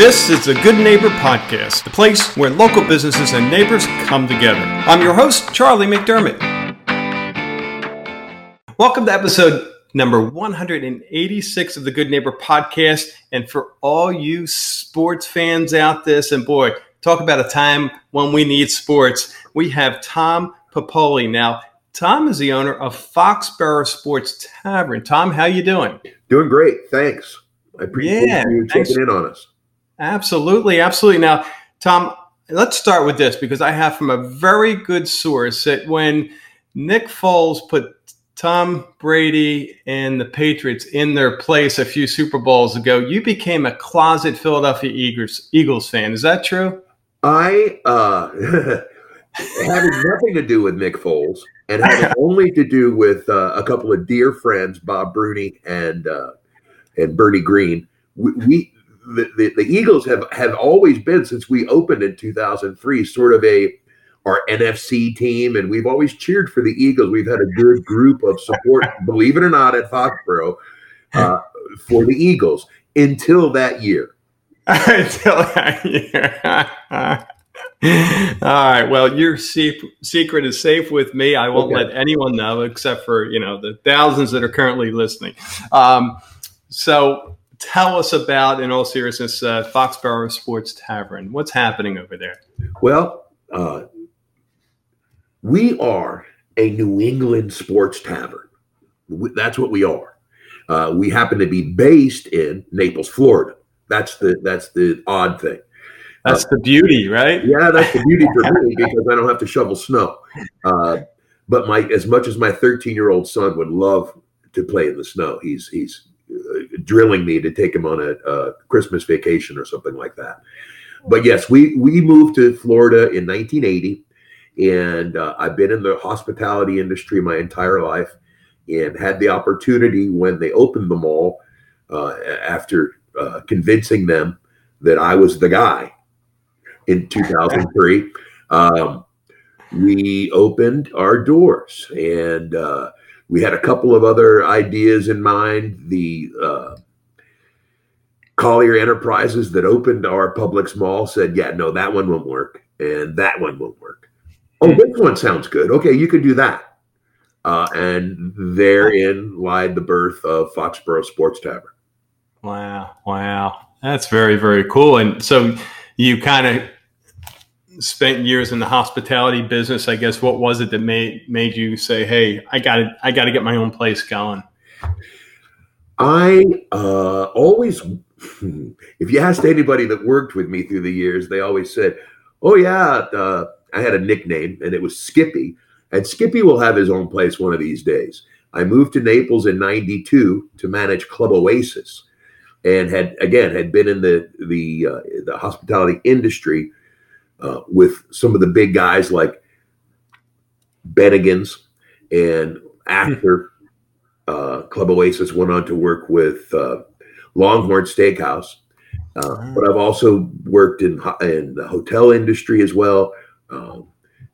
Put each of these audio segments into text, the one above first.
This is the Good Neighbor Podcast, the place where local businesses and neighbors come together. I'm your host, Charlie McDermott. Welcome to episode number 186 of the Good Neighbor Podcast. And for all you sports fans out there, and boy, talk about a time when we need sports, we have Tom Papoli. Now, Tom is the owner of Foxborough Sports Tavern. Tom, how you doing? Doing great, thanks. I appreciate yeah, you checking in on us. Absolutely, absolutely. Now, Tom, let's start with this because I have from a very good source that when Nick Foles put Tom Brady and the Patriots in their place a few Super Bowls ago, you became a closet Philadelphia Eagles Eagles fan. Is that true? I uh having nothing to do with Nick Foles and having only to do with uh, a couple of dear friends, Bob Bruni and uh, and Bernie Green. We, we the, the, the, Eagles have, have always been since we opened in 2003 sort of a our NFC team, and we've always cheered for the Eagles. We've had a good group of support, believe it or not, at Foxborough uh, for the Eagles until that year. until that year. All right. Well, your secret is safe with me. I won't okay. let anyone know except for you know the thousands that are currently listening. Um, so tell us about, in all seriousness, uh, Foxborough Sports Tavern. What's happening over there? Well, uh, we are a New England sports tavern. That's what we are. Uh, we happen to be based in Naples, Florida. That's the that's the odd thing. That's uh, the beauty, right? Yeah, that's the beauty for me because I don't have to shovel snow. Uh, but my as much as my 13 year old son would love to play in the snow, he's he's drilling me to take him on a, a, Christmas vacation or something like that. But yes, we we moved to Florida in 1980, and uh, I've been in the hospitality industry my entire life, and had the opportunity when they opened the mall uh, after uh, convincing them that I was the guy in 2003. Um, we opened our doors and uh, we had a couple of other ideas in mind. The uh, Collier Enterprises that opened our Publix mall said, "Yeah, no, that one won't work, and that one won't work." Oh, this one sounds good. Okay, you could do that. Uh, and therein lied the birth of Foxborough Sports Tavern. Wow, wow, that's very very cool. And so you kind of spent years in the hospitality business. I guess what was it that made made you say, "Hey, I got to I got to get my own place going"? I uh, always, if you asked anybody that worked with me through the years, they always said, "Oh yeah, uh, I had a nickname, and it was Skippy, and Skippy will have his own place one of these days." I moved to Naples in '92 to manage Club Oasis, and had again had been in the the uh, the hospitality industry uh, with some of the big guys like Bennigan's and after uh, Club Oasis went on to work with uh, Longhorn Steakhouse. Uh, but I've also worked in in the hotel industry as well, um,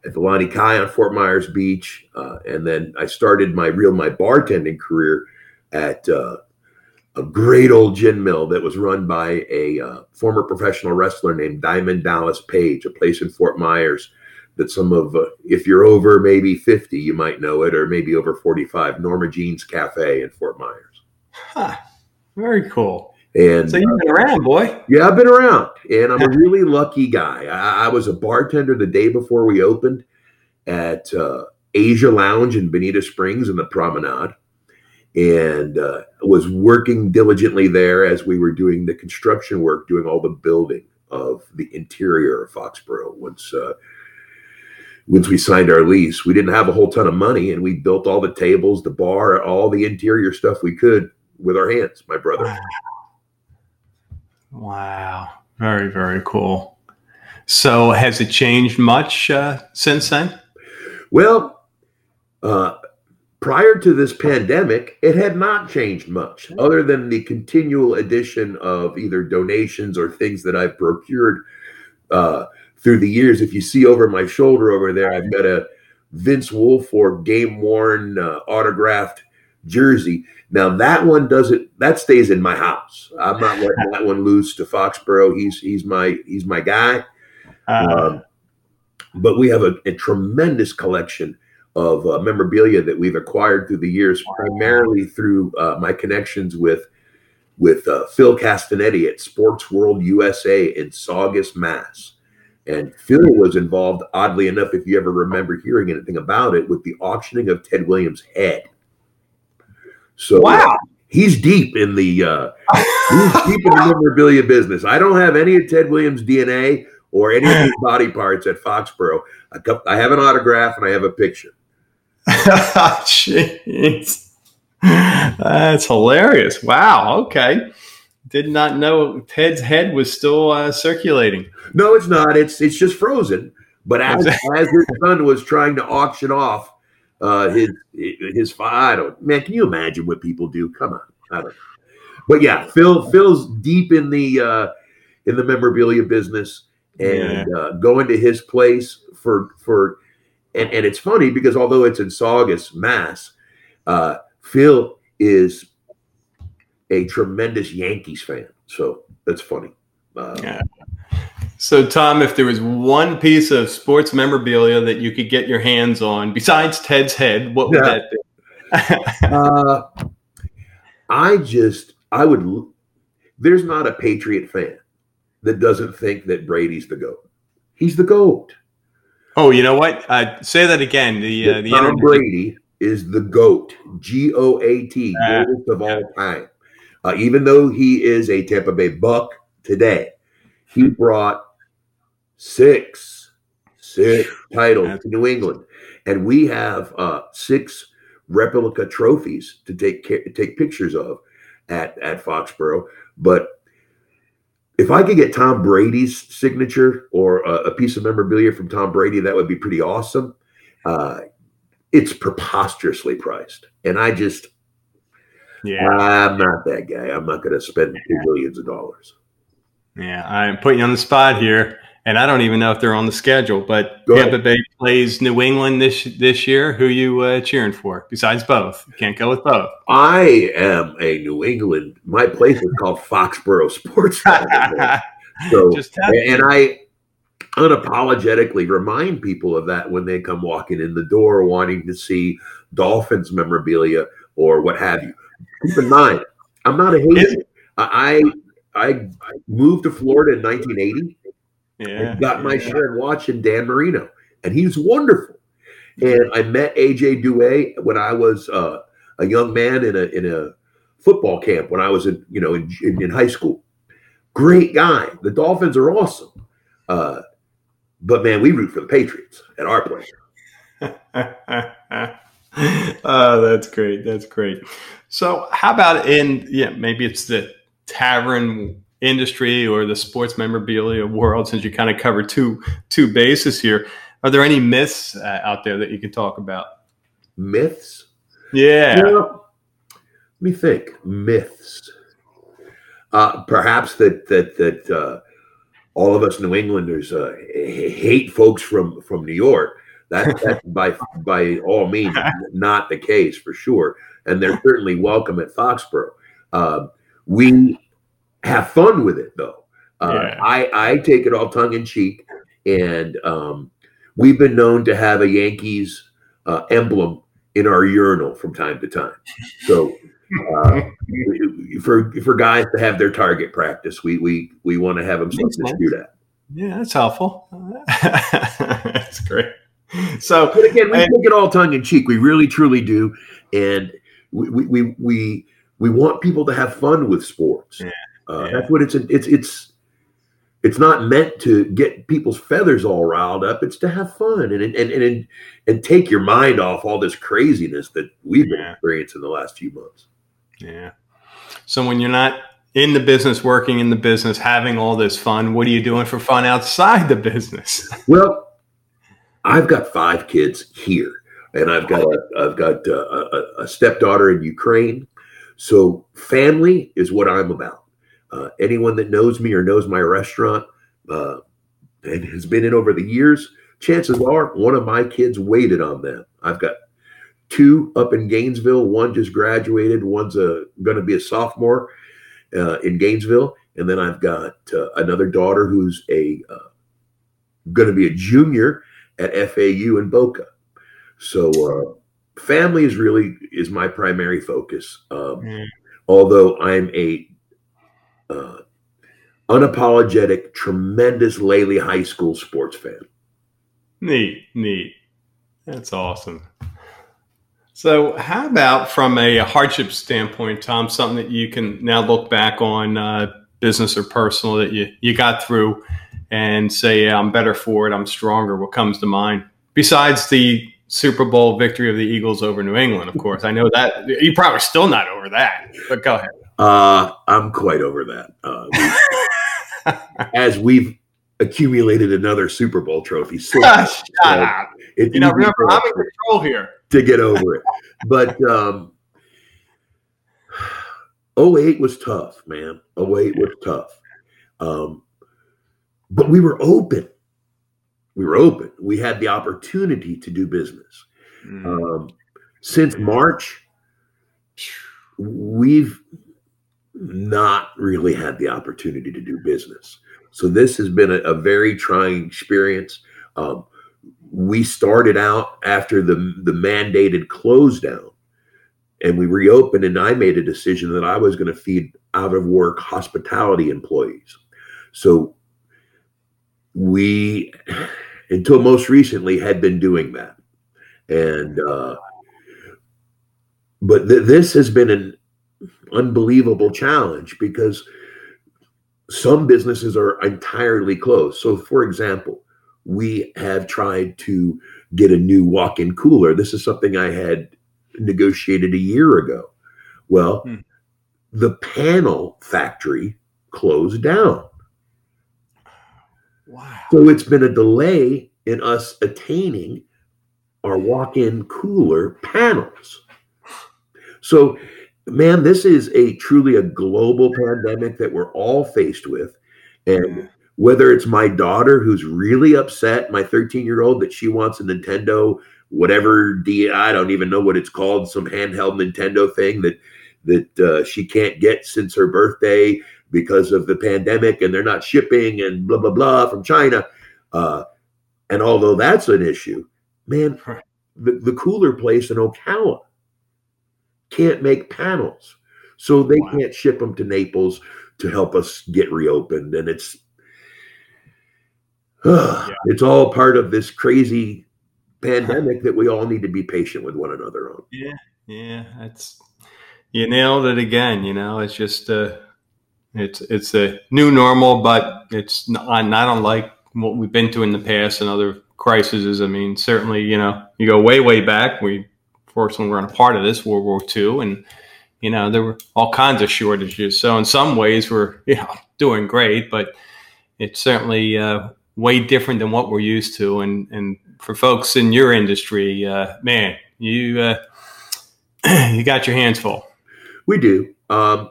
at the Lani Kai on Fort Myers Beach, uh, and then I started my real my bartending career at uh, a great old gin mill that was run by a uh, former professional wrestler named Diamond Dallas Page, a place in Fort Myers that some of, uh, if you're over maybe 50, you might know it, or maybe over 45, Norma Jean's Cafe in Fort Myers. Huh. Very cool. And so you've been uh, around, boy. Yeah, I've been around, and I'm a really lucky guy. I, I, was a bartender the day before we opened at uh, Asia Lounge in Bonita Springs in the Promenade and uh, was working diligently there as we were doing the construction work, doing all the building of the interior of Foxborough. Once uh, once we signed our lease, we didn't have a whole ton of money, and we built all the tables, the bar, all the interior stuff we could with our hands. My brother. Wow, wow. very very cool. So, has it changed much uh, since then? Well, uh, prior to this pandemic, it had not changed much other than the continual addition of either donations or things that I've procured uh, through the years. If you see over my shoulder over there, I've got a Vince Wilfork game worn uh, autographed jersey. Now that one doesn't that stays in my house. I'm not letting that one loose to Foxborough. He's he's my he's my guy. Uh, Um, but we have a, a tremendous collection of uh, memorabilia that we've acquired through the years, primarily through uh, my connections with with uh, Phil Castinetti at Sports World USA in Saugus, Mass. And Phil was involved, oddly enough, if you ever remember hearing anything about it, with the auctioning of Ted Williams' head. So wow. he's deep in the uh, he's deep in the memorabilia business. I don't have any of Ted Williams' DNA or any of his body parts at Foxborough. I, I have an autograph and I have a picture. Jeez. That's hilarious. Wow. Okay. Did not know Ted's head was still uh, circulating. No, it's not. It's it's just frozen. But as, as his son was trying to auction off uh, his his I don't man, can you imagine what people do? Come on, I don't. But yeah, Phil Phil's deep in the uh, in the memorabilia business and uh, going to his place for for and, and it's funny because although it's in Saugus, Mass, uh, Phil is a tremendous Yankees fan. So that's funny. Uh, Yeah. So, Tom, if there was one piece of sports memorabilia that you could get your hands on besides Ted's head, what would Yeah. that be? Uh, I just, I would, there's not a Patriot fan that doesn't think that Brady's the GOAT. He's the GOAT. Oh, you know what? Uh, say that again. The uh, the Tom internet- Brady is the GOAT. G O A T, Ah, greatest of all time. Uh, even though he is a Tampa Bay Buck today, he brought six, six titles to New England, and we have uh, six replica trophies to take take pictures of at at Foxborough. But if I could get Tom Brady's signature or a, a piece of memorabilia from Tom Brady, that would be pretty awesome. Uh, it's preposterously priced, and I just Yeah, I'm not that guy. I'm not going to spend two millions of dollars. yeah. I'm putting you on the spot here, and I don't even know if they're on the schedule. But Go ahead. Tampa Bay plays New England this this year. Who you uh, cheering for? Besides both, you can't go with both. I am a New England. My place is called Foxborough Sports. So, and I unapologetically remind people of that when they come walking in the door wanting to see Dolphins memorabilia or what have you. Keep in mind, I'm not a hater. I I I moved to Florida in 1980. Yeah, got my yeah. share of watching Dan Marino, and he's wonderful. And I met AJ Duhe when I was uh, a young man in a in a football camp when I was in you know in, in, in high school. Great guy. The Dolphins are awesome, uh, but man, we root for the Patriots at our place. oh, that's great. That's great. So, how about in yeah, maybe it's the tavern industry or the sports memorabilia world? Since you kind of cover two two bases here, are there any myths uh, out there that you can talk about? Myths. Yeah, Well, let me think. Myths. Uh, perhaps that that that uh, all of us New Englanders uh, hate folks from from New York. That, that's by by all means not the case for sure, and they're certainly welcome at Foxborough. Um, we have fun with it though. Uh, Yeah. I I take it all tongue in cheek, and um, we've been known to have a Yankees uh, emblem in our urinal from time to time. So uh, for for guys to have their target practice, we we we want to have them something to shoot at. yeah, that's helpful. that's great. So, But again, we And- take it all tongue in cheek. We really truly do, and we we we we, we want people to have fun with sports. Yeah. Uh, Yeah. That's what it's it's it's it's not meant to get people's feathers all riled up. It's to have fun and and and and, and take your mind off all this craziness that we've been Yeah. experiencing the last few months. Yeah. So when you're not in the business, working in the business, having all this fun, what are you doing for fun outside the business? Well, I've got five kids here, and I've got a, I've got uh, a, a stepdaughter in Ukraine. So family is what I'm about. Uh, anyone that knows me or knows my restaurant uh, and has been in over the years, chances are one of my kids waited on them. I've got two up in Gainesville. One just graduated. One's going to be a sophomore uh, in Gainesville, and then I've got uh, another daughter who's a uh, going to be a junior at FAU in Boca. So uh, family is really is my primary focus. Um, mm. Although I'm a uh, unapologetic, tremendous Lely High School sports fan. Neat, neat. That's awesome. So, how about from a hardship standpoint, Tom? Something that you can now look back on, uh, business or personal, that you you got through, and say, yeah, "I'm better for it. I'm stronger." What comes to mind besides the Super Bowl victory of the Eagles over New England? Of course, I know that you're probably still not over that, but go ahead. Uh, I'm quite over that. Uh, as we've accumulated another Super Bowl trophy. Shut up. you know, remember, I'm in control here to get over it. But um 08 was tough, man. 08 was tough. Um, but we were open. We were open. We had the opportunity to do business. Mm. Um, since March, we've not really had the opportunity to do business. So this has been a, a very trying experience. Um, we started out after the the mandated close down and we reopened and i made a decision that i was going to feed out of work hospitality employees so we until most recently had been doing that and uh but th- this has been an unbelievable challenge because some businesses are entirely closed so for example we have tried to get a new walk in cooler. This is something I had negotiated a year ago. Well, hmm. the panel factory closed down. Wow. So it's been a delay in us attaining our walk in cooler panels. So, man, this is a truly a global pandemic that we're all faced with. And whether it's my daughter who's really upset, my 13 year old, that she wants a Nintendo, whatever D, I don't even know what it's called, some handheld Nintendo thing that that uh, she can't get since her birthday because of the pandemic and they're not shipping and blah blah blah from China. Uh, and although that's an issue, man, the, the cooler place in Ocala can't make panels, so they wow. can't ship them to Naples to help us get reopened, and it's yeah. It's all part of this crazy pandemic that we all need to be patient with one another on. Yeah, yeah, that's you nailed it again. You know, it's just uh, it's it's a new normal, but it's not, not unlike what we've been to in the past and other crises. I mean, certainly, you know, you go way way back. We fortunately were in a part of this World War II, and you know there were all kinds of shortages. So in some ways, we're you know doing great, but it's certainly uh, way different than what we're used to. And and for folks in your industry, uh, man, you uh, you got your hands full. We do. Um,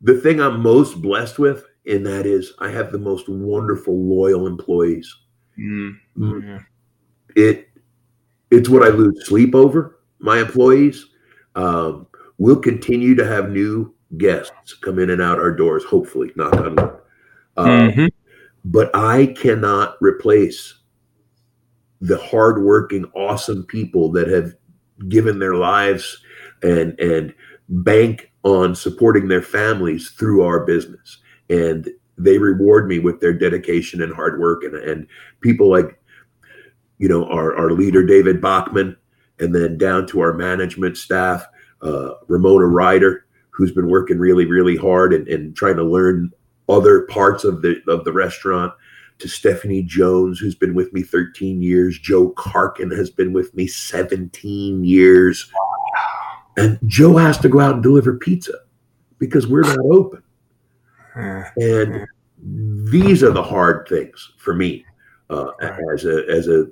the thing I'm most blessed with, and that is, I have the most wonderful, loyal employees. Mm-hmm. It it's what I lose sleep over. My employees. Um, we'll continue to have new guests come in and out our doors. Hopefully, knock on wood. Um, mm-hmm but I cannot replace the hardworking, awesome people that have given their lives and and bank on supporting their families through our business. And they reward me with their dedication and hard work. And, and people like, you know, our, our leader, David Bachman, and then down to our management staff, uh, Ramona Ryder, who's been working really, really hard and, and trying to learn other parts of the of the restaurant to Stephanie Jones, who's been with me 13 years. Joe Karkin has been with me 17 years. And Joe has to go out and deliver pizza because we're not open. And these are the hard things for me uh, as a as a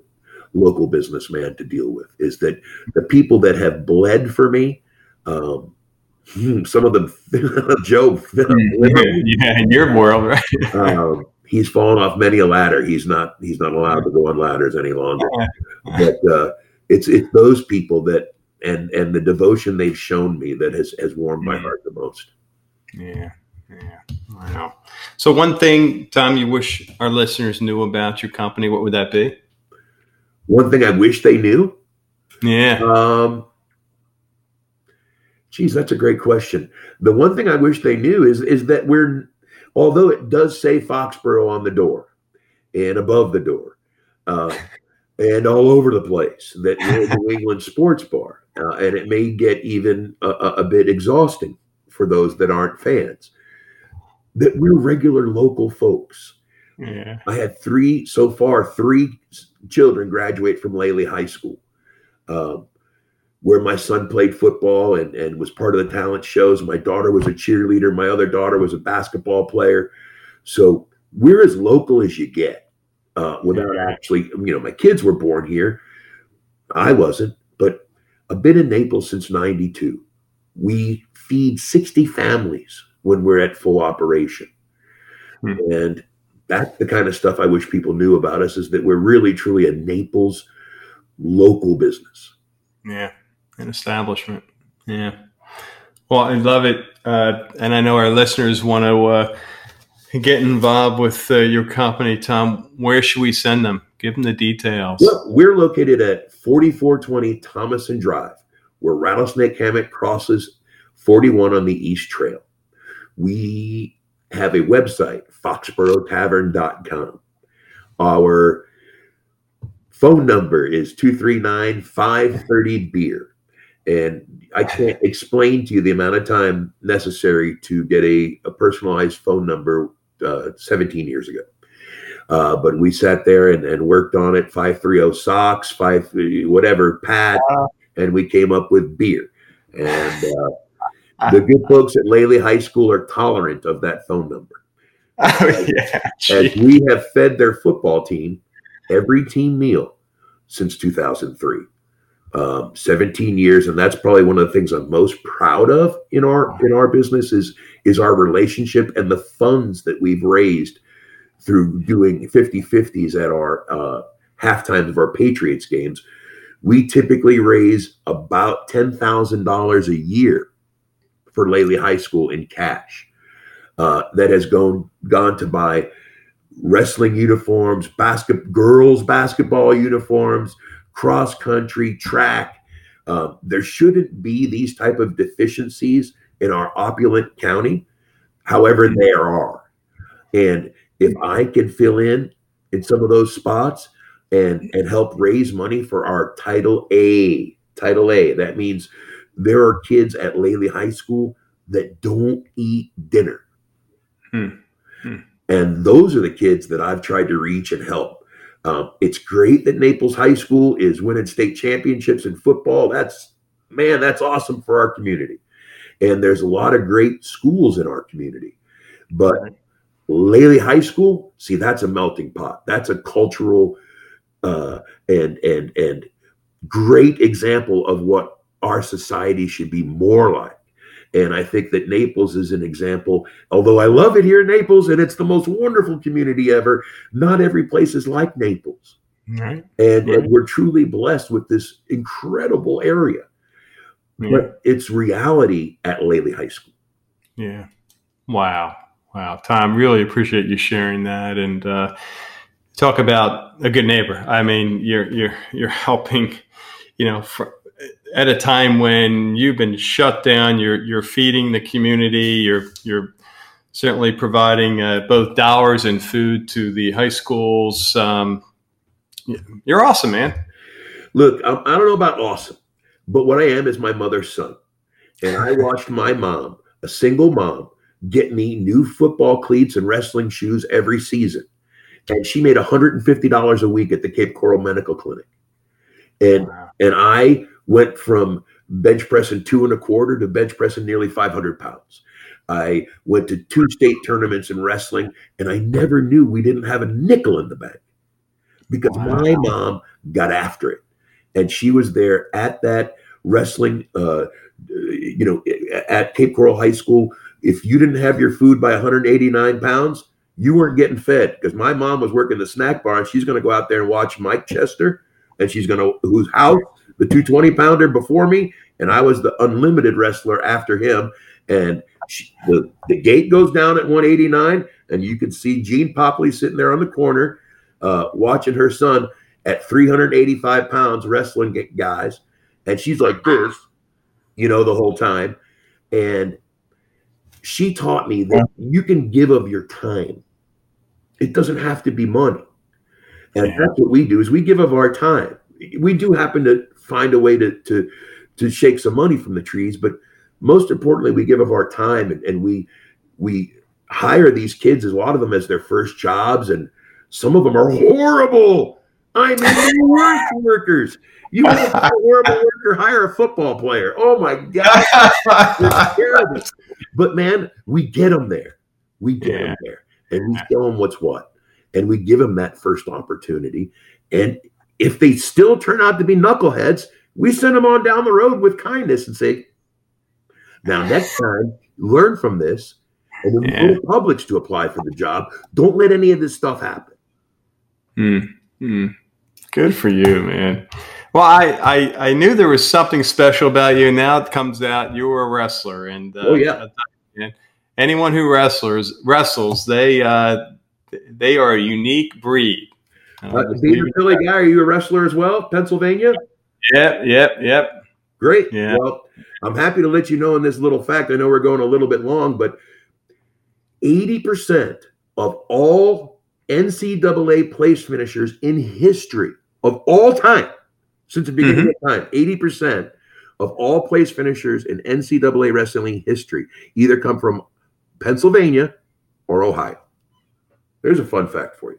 local businessman to deal with. Is that the people that have bled for me, um, Hmm, some of them, Joe, yeah, in your world, right? um, he's fallen off many a ladder. He's not he's not allowed to go on ladders any longer. But uh, it's it's those people that and and the devotion they've shown me that has has warmed my heart the most. Yeah. Yeah. Wow. So one thing, Tom, you wish our listeners knew about your company, what would that be? One thing I wish they knew. Yeah. Um, geez, that's a great question. The one thing I wish they knew is is that we're, although it does say Foxborough on the door and above the door, uh, and all over the place, that New England sports bar, uh, and it may get even a, a, a bit exhausting for those that aren't fans. That we're regular local folks. Yeah. I had three so far, three children graduate from Lely High School, um, where my son played football and, and was part of the talent shows. My daughter was a cheerleader. My other daughter was a basketball player. So we're as local as you get uh, without actually, you know, my kids were born here. I wasn't, but I've been in Naples since 92. We feed 60 families when we're at full operation. Hmm. And that's the kind of stuff I wish people knew about us is that we're really truly a Naples local business. Yeah. An establishment. Yeah. Well, I love it. Uh, and I know our listeners want to uh, get involved with uh, your company, Tom. Where should we send them? Give them the details. Well, we're located at 4420 Thomason Drive, where Rattlesnake Hammock crosses 41 on the East Trail. We have a website, foxboroughTavern.com. Our phone number is 239 530 beer. And I can't explain to you the amount of time necessary to get a, a personalized phone number uh, 17 years ago. Uh, but we sat there and, and worked on it 530 socks, five whatever pad, and we came up with beer. And uh, the good folks at Lely High School are tolerant of that phone number. Oh, yeah. As we have fed their football team every team meal since 2003. Um, 17 years, and that's probably one of the things I'm most proud of in our in our business is is our relationship and the funds that we've raised through doing 50-50s at our uh, half times of our Patriots games. We typically raise about ten thousand dollars a year for Lely High School in cash. Uh, that has gone gone to buy wrestling uniforms, basket girls basketball uniforms, cross country, track. Uh, there shouldn't be these type of deficiencies in our opulent county. However, there are, and if I can fill in in some of those spots and and help raise money for our Title A, Title A, that means there are kids at Lely High School that don't eat dinner. Hmm. Hmm. And those are the kids that I've tried to reach and help. Um, it's great that Naples High School is winning state championships in football. That's, man, that's awesome for our community. And there's a lot of great schools in our community. But Lely High School, see, that's a melting pot. That's a cultural uh, and and and great example of what our society should be more like. And I think that Naples is an example. Although I love it here in Naples and it's the most wonderful community ever, not every place is like Naples. Right. And, Right. and we're truly blessed with this incredible area. Yeah. But it's reality at Lely High School. Yeah. Wow. Wow. Tom, really appreciate you sharing that and uh, talk about a good neighbor. I mean, you're you're you're helping, you know, for, at a time when you've been shut down. You're you're feeding the community. You're you're certainly providing uh, both dollars and food to the high schools. Um, you're awesome, man. Look, I, I don't know about awesome, but what I am is my mother's son. And I watched my mom, a single mom, get me new football cleats and wrestling shoes every season. And she made $150 a week at the Cape Coral Medical Clinic. And Wow. and I went from bench pressing two and a quarter to bench pressing nearly 500 pounds. I went to two state tournaments in wrestling, and I never knew we didn't have a nickel in the bank because Wow. my mom got after it, and she was there at that wrestling, uh, you know, at Cape Coral High School. If you didn't have your food by 189 pounds, you weren't getting fed because my mom was working the snack bar, and she's going to go out there and watch Mike Chester, and she's going to whose house the 220 pounder before me, and I was the unlimited wrestler after him. And she, the, the gate goes down at 189, and you can see Jean Popley sitting there on the corner uh, watching her son at 385 pounds wrestling guys. And she's like this, you know, the whole time. And she taught me that you can give of your time. It doesn't have to be money. And that's what we do is we give of our time. We do happen to find a way to to to shake some money from the trees, but most importantly, we give of our time and, and we we hire these kids, as a lot of them as their first jobs, and some of them are horrible. I mean, worst workers. You want a horrible worker, hire a football player. Oh my God. terrible. But man, we get them there. We get yeah. them there. And we show them what's what. And we give them that first opportunity. And if they still turn out to be knuckleheads, we send them on down the road with kindness and say, now next time, learn from this. And yeah. go to Publix to apply for the job, don't let any of this stuff happen. Mm, mm. Good for you, man. Well, I, I, I knew there was something special about you. Now it comes out you were a wrestler, and uh, oh yeah, anyone who wrestlers wrestles, they uh, they are a unique breed. Uh, being a Philly guy, are you a wrestler as well? Pennsylvania. Yep, yep, yep. Great. Yeah. Well, I'm happy to let you know in this little fact. I know we're going a little bit long, but 80% of all NCAA place finishers in history of all time, since the beginning mm-hmm. of time, 80% of all place finishers in NCAA wrestling history either come from Pennsylvania or Ohio. There's a fun fact for you.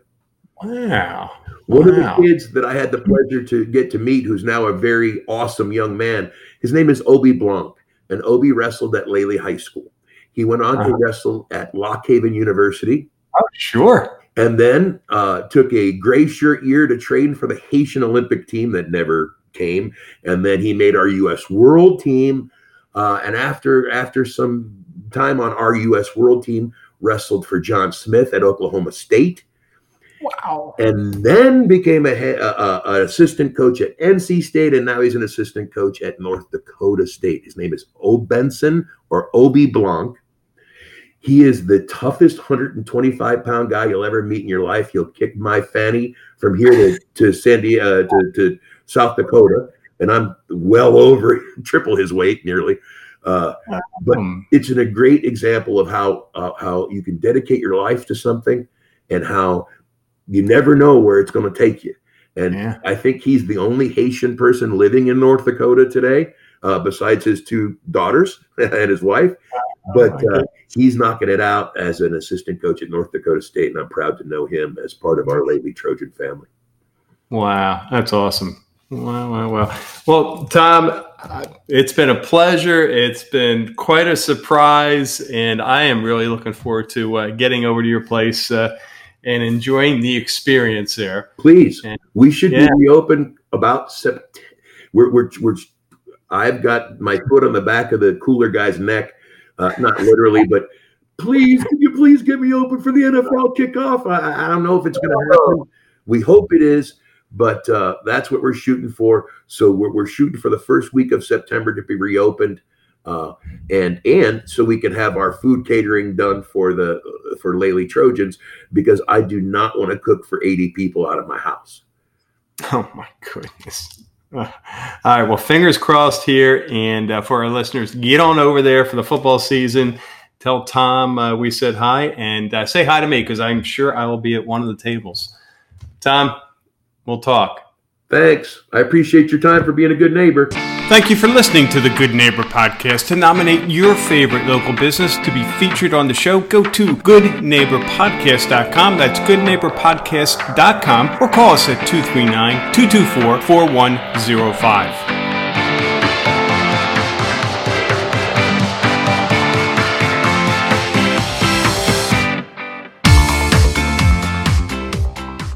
Wow. One wow. of the kids that I had the pleasure to get to meet, who's now a very awesome young man, his name is Obe Blanc, and Obe wrestled at Lely High School. He went on to wrestle at Lock Haven University. Oh, sure and then uh, took a gray shirt year to train for the Haitian Olympic team that never came, and then he made our U.S. World Team. Uh, and after after some time on our U.S. World Team, wrestled for John Smith at Oklahoma State. Wow! And then became a, a, a, an assistant coach at NC State, and now he's an assistant coach at North Dakota State. His name is Obenson or Obe Blanc. He is the toughest 125 pound guy you'll ever meet in your life. He'll kick my fanny from here to, to San Diego, uh, to, to South Dakota. And I'm well over triple his weight nearly. Uh, but it's an, a great example of how uh, how you can dedicate your life to something and how you never know where it's going to take you. And yeah. I think he's the only Haitian person living in North Dakota today, uh, besides his two daughters and his wife. But oh uh, he's knocking it out as an assistant coach at North Dakota State, and I'm proud to know him as part of our Lely Trojan family. Wow, that's awesome. Wow, wow, wow. Well, Tom, it's been a pleasure. It's been quite a surprise, and I am really looking forward to uh, getting over to your place uh, and enjoying the experience there. Please, and, we should yeah. be open about September. We're, we're, we're, I've got my foot on the back of the cooler guy's neck uh, not literally, but please, can you please get me open for the NFL kickoff? I, I don't know if it's going to happen. We hope it is, but uh, that's what we're shooting for. So we're, we're, shooting for the first week of September to be reopened, uh, and and so we can have our food catering done for the for Lely Trojans because I do not want to cook for eighty people out of my house. Oh my goodness. All right. Well, fingers crossed here. And uh, for our listeners, get on over there for the football season. Tell Tom uh, we said hi and uh, say hi to me because I'm sure I will be at one of the tables. Tom, we'll talk. Thanks. I appreciate your time for being a good neighbor. Thank you for listening to the Good Neighbor Podcast. To nominate your favorite local business to be featured on the show, go to goodneighborpodcast.com. That's goodneighborpodcast.com or call us at 239 224 4105.